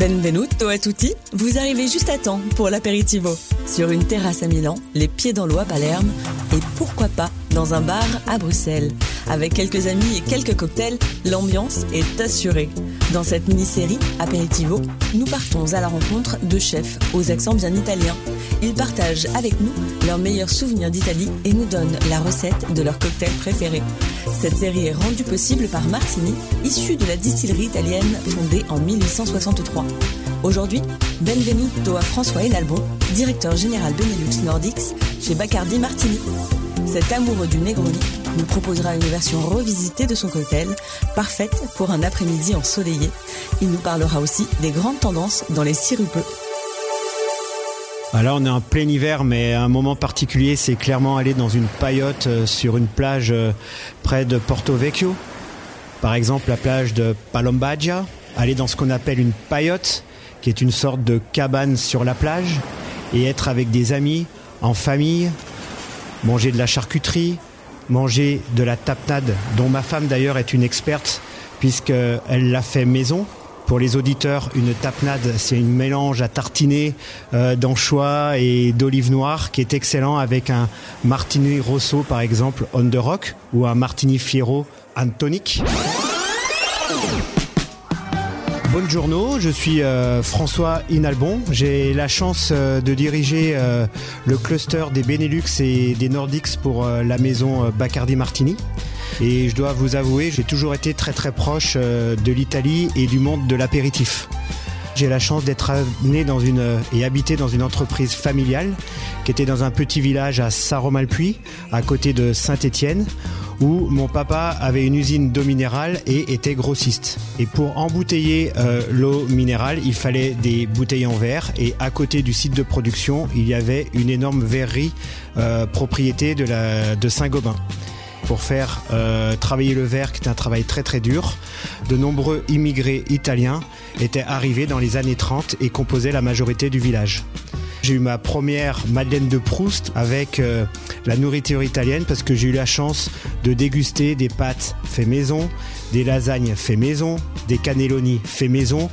Benvenuto a tutti, vous arrivez juste à temps pour l'apéritivo. Sur une terrasse à Milan, les pieds dans l'eau à Palerme et pourquoi pas dans un bar à Bruxelles. Avec quelques amis et quelques cocktails, l'ambiance est assurée. Dans cette mini-série Aperitivo, nous partons à la rencontre de chefs aux accents bien italiens. Ils partagent avec nous leurs meilleurs souvenirs d'Italie et nous donnent la recette de leur cocktail préféré. Cette série est rendue possible par Martini, issue de la distillerie italienne fondée en 1863. Aujourd'hui, Benvenuto à François Hénalbon, directeur général Benelux Nordics chez Bacardi Martini. Cet amoureux du Negroni nous proposera une version revisitée de son cocktail, parfaite pour un après-midi ensoleillé. Il nous parlera aussi des grandes tendances dans les sirupeux. Alors on est en plein hiver, mais un moment particulier, c'est clairement aller dans une paillote euh, sur une plage euh, près de Porto Vecchio. Par exemple, la plage de Palombagia. Aller dans ce qu'on appelle une paillote, qui est une sorte de cabane sur la plage, et être avec des amis, en famille, manger de la charcuterie, manger de la tapenade, dont ma femme d'ailleurs est une experte, puisqu'elle l'a fait maison. Pour les auditeurs, une tapenade, c'est un mélange à tartiner euh, d'anchois et d'olive noire qui est excellent avec un martini rosso par exemple on the rock ou un martini fiero Bonjour, je suis euh, François Inalbon. J'ai la chance euh, de diriger euh, le cluster des Benelux et des Nordics pour la maison Bacardi Martini. Et je dois vous avouer, j'ai toujours été très très proche de l'Italie et du monde de l'apéritif. J'ai la chance d'être né dans une et habité dans une entreprise familiale qui était dans un petit village à Saint-Romain-le-Puy, à côté de Saint-Étienne, où mon papa avait une usine d'eau minérale et était grossiste. Et pour embouteiller euh, l'eau minérale, il fallait des bouteilles en verre. Et à côté du site de production, il y avait une énorme verrerie euh, propriété de, de Saint-Gobain pour faire euh, travailler le verre, qui est un travail très très dur. De nombreux immigrés italiens étaient arrivés dans les années 30 et composaient la majorité du village. J'ai eu ma première Madeleine de Proust avec euh, la nourriture italienne parce que j'ai eu la chance de déguster des pâtes fait maison, des lasagnes fait maison, des cannelloni fait maison.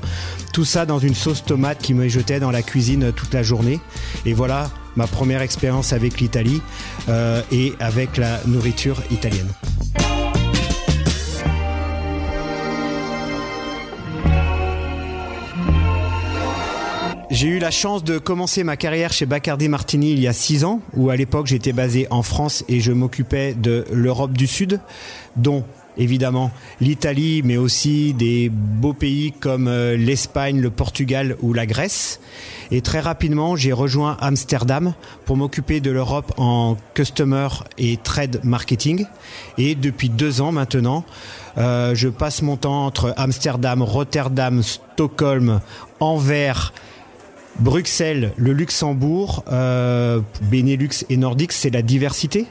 Tout ça dans une sauce tomate qui me jetait dans la cuisine toute la journée. Et voilà ma première expérience avec l'Italie euh, et avec la nourriture italienne. J'ai eu la chance de commencer ma carrière chez Bacardi Martini il y a six ans, où à l'époque j'étais basé en France et je m'occupais de l'Europe du Sud, dont évidemment l'Italie, mais aussi des beaux pays comme euh, l'Espagne, le Portugal ou la Grèce. Et très rapidement, j'ai rejoint Amsterdam pour m'occuper de l'Europe en customer et trade marketing. Et depuis deux ans maintenant, euh, je passe mon temps entre Amsterdam, Rotterdam, Stockholm, Anvers, Bruxelles, le Luxembourg, euh, Benelux et Nordiques, c'est la diversité.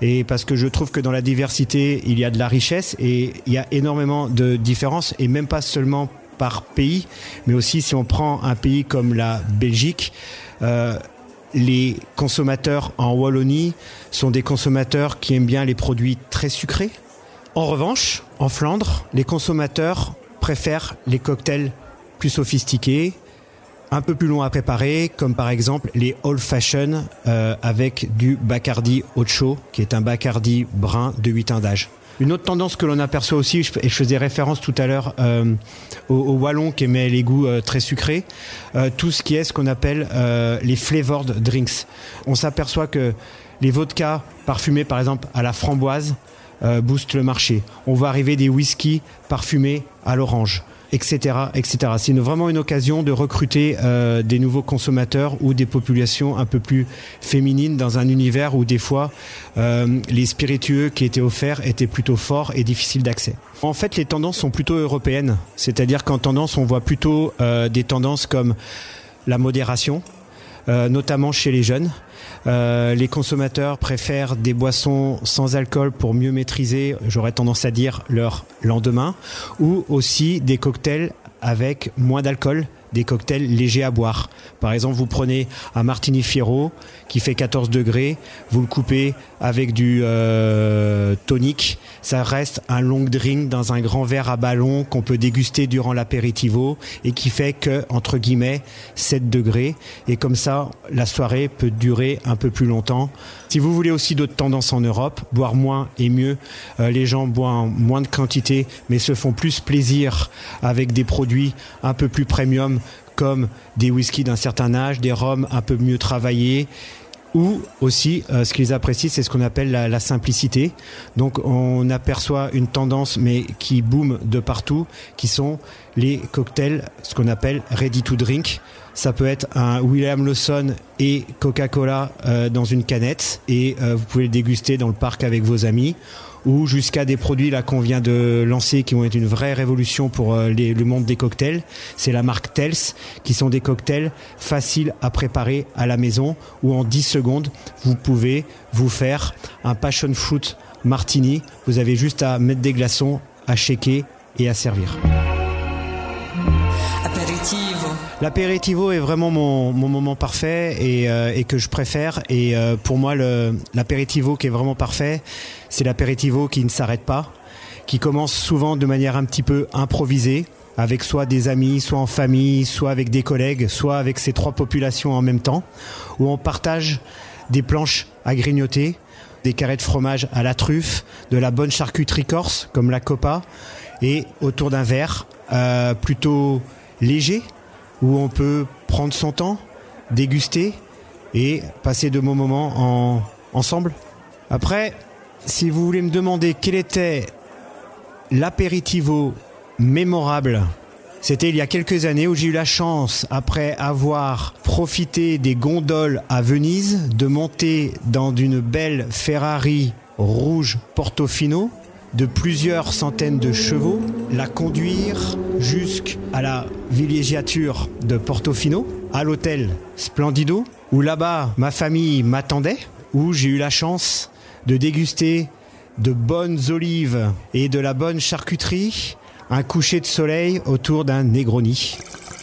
Et parce que je trouve que dans la diversité, il y a de la richesse et il y a énormément de différences, et même pas seulement par pays, mais aussi si on prend un pays comme la Belgique, euh, les consommateurs en Wallonie sont des consommateurs qui aiment bien les produits très sucrés. En revanche, en Flandre, les consommateurs préfèrent les cocktails plus sophistiqués, un peu plus long à préparer, comme par exemple les old fashion euh, avec du Bacardi Ocho, qui est un Bacardi brun de 8 ans d'âge. Une autre tendance que l'on aperçoit aussi, et je faisais référence tout à l'heure euh, au, wallon qui aimait les goûts euh, très sucrés, tout ce qui est ce qu'on appelle les flavored drinks. On s'aperçoit que les vodkas parfumés par exemple à la framboise boostent le marché. On va arriver des whiskies parfumés à l'orange etc., etc. C'est vraiment une occasion de recruter euh, des nouveaux consommateurs ou des populations un peu plus féminines dans un univers où des fois euh, les spiritueux qui étaient offerts étaient plutôt forts et difficiles d'accès. En fait, les tendances sont plutôt européennes, c'est-à-dire qu'en tendance, on voit plutôt euh, des tendances comme la modération, notamment chez les jeunes. Euh, les consommateurs préfèrent des boissons sans alcool pour mieux maîtriser, j'aurais tendance à dire, leur lendemain, ou aussi des cocktails avec moins d'alcool des cocktails légers à boire. Par exemple, vous prenez un Martini Fiero qui fait 14 degrés, vous le coupez avec du euh, tonic, ça reste un long drink dans un grand verre à ballon qu'on peut déguster durant l'apéritivo et qui fait que, entre guillemets, 7 degrés. Et comme ça, la soirée peut durer un peu plus longtemps. Si vous voulez aussi d'autres tendances en Europe, boire moins et mieux, euh, les gens boivent moins de quantité mais se font plus plaisir avec des produits un peu plus premium comme des whiskies d'un certain âge, des rhums un peu mieux travaillés, ou aussi euh, ce qu'ils apprécient, c'est ce qu'on appelle la, simplicité. Donc on aperçoit une tendance, mais qui boom de partout, qui sont les cocktails, ce qu'on appelle ready to drink. Ça peut être un William Lawson et Coca-Cola euh, dans une canette, et euh, vous pouvez le déguster dans le parc avec vos amis ou jusqu'à des produits là qu'on vient de lancer qui vont être une vraie révolution pour euh, le monde des cocktails. C'est la marque Tels qui sont des cocktails faciles à préparer à la maison où en 10 secondes vous pouvez vous faire un passion fruit martini. Vous avez juste à mettre des glaçons, à shaker et à servir. L'apéritivo est vraiment mon, mon, moment parfait et, euh, et, que je préfère. Et euh, pour moi, l'apéritivo qui est vraiment parfait, c'est l'apéritivo qui ne s'arrête pas, qui commence souvent de manière un petit peu improvisée, avec soit des amis, soit en famille, soit avec des collègues, soit avec ces trois populations en même temps, où on partage des planches à grignoter, des carrés de fromage à la truffe, de la bonne charcuterie corse comme la copa, et autour d'un verre euh, plutôt léger où on peut prendre son temps, déguster et passer de bons moments en, ensemble. Après, si vous voulez me demander quel était l'apéritivo mémorable, c'était il y a quelques années où j'ai eu la chance, après avoir profité des gondoles à Venise, de monter dans une belle Ferrari rouge Portofino de plusieurs centaines de chevaux, la conduire jusqu'à la villégiature de Portofino, à l'hôtel Splendido, où là-bas ma famille m'attendait, où j'ai eu la chance de déguster de bonnes olives et de la bonne charcuterie, un coucher de soleil autour d'un Negroni,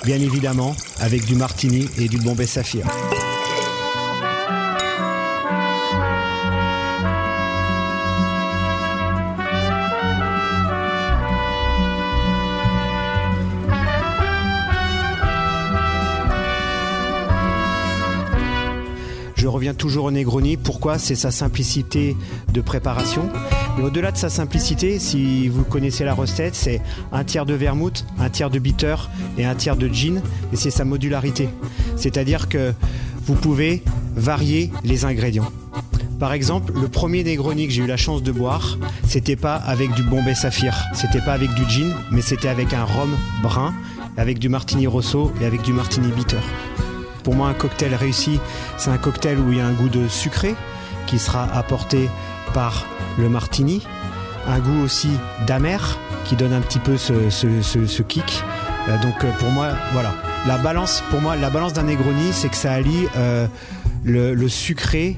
bien évidemment avec du martini et du Bombay Saphir. Toujours au Negroni. Pourquoi? C'est sa simplicité de préparation. Mais au-delà de sa simplicité, si vous connaissez la recette, c'est un tiers de vermouth, un tiers de bitter et un tiers de gin. Et c'est sa modularité. C'est-à-dire que vous pouvez varier les ingrédients. Par exemple, le premier Negroni que j'ai eu la chance de boire, c'était pas avec du Bombay Saphir, c'était pas avec du gin, mais c'était avec un rhum brun, avec du Martini Rosso et avec du Martini Bitter. Pour moi, un cocktail réussi, c'est un cocktail où il y a un goût de sucré qui sera apporté par le martini, un goût aussi d'amer qui donne un petit peu ce, kick. Euh, donc pour moi, voilà, la balance, pour moi, la balance d'un Negroni, c'est que ça allie euh, le, sucré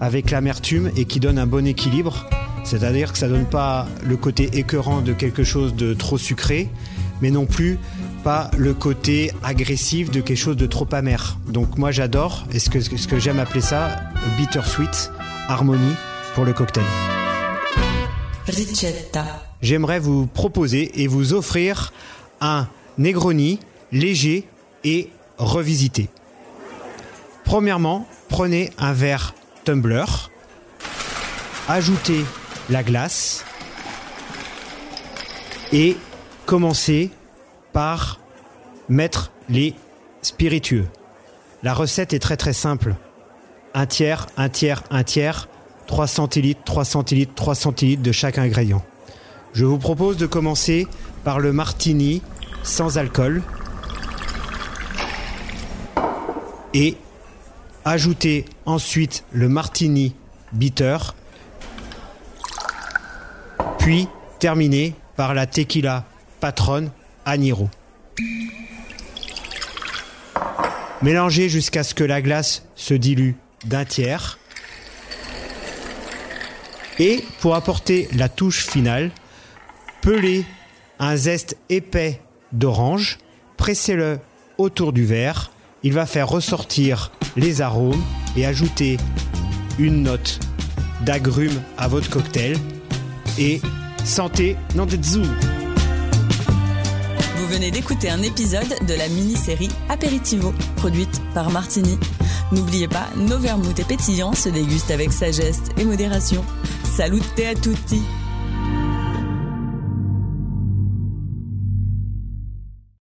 avec l'amertume et qui donne un bon équilibre. C'est-à-dire que ça donne pas le côté écœurant de quelque chose de trop sucré, mais non plus pas le côté agressif de quelque chose de trop amer. Donc moi j'adore, et ce que, ce que j'aime appeler ça, bittersweet, harmonie pour le cocktail. Ricetta. J'aimerais vous proposer et vous offrir un Negroni léger et revisité. Premièrement, prenez un verre tumbler, ajoutez la glace et commencez par mettre les spiritueux. La recette est très très simple. Un tiers, un tiers, un tiers, 3 centilitres, 3 centilitres, 3 centilitres de chaque ingrédient. Je vous propose de commencer par le martini sans alcool et ajouter ensuite le martini bitter, puis terminer par la tequila patronne Aniro. Mélangez jusqu'à ce que la glace se dilue d'un tiers. Et pour apporter la touche finale, pelez un zeste épais d'orange, pressez-le autour du verre. Il va faire ressortir les arômes et ajouter une note d'agrumes à votre cocktail. Et santé, non Vous venez d'écouter un épisode de la mini-série Aperitivo, produite par Martini. N'oubliez pas, nos vermouths et pétillants se dégustent avec sagesse et modération. Salute à tutti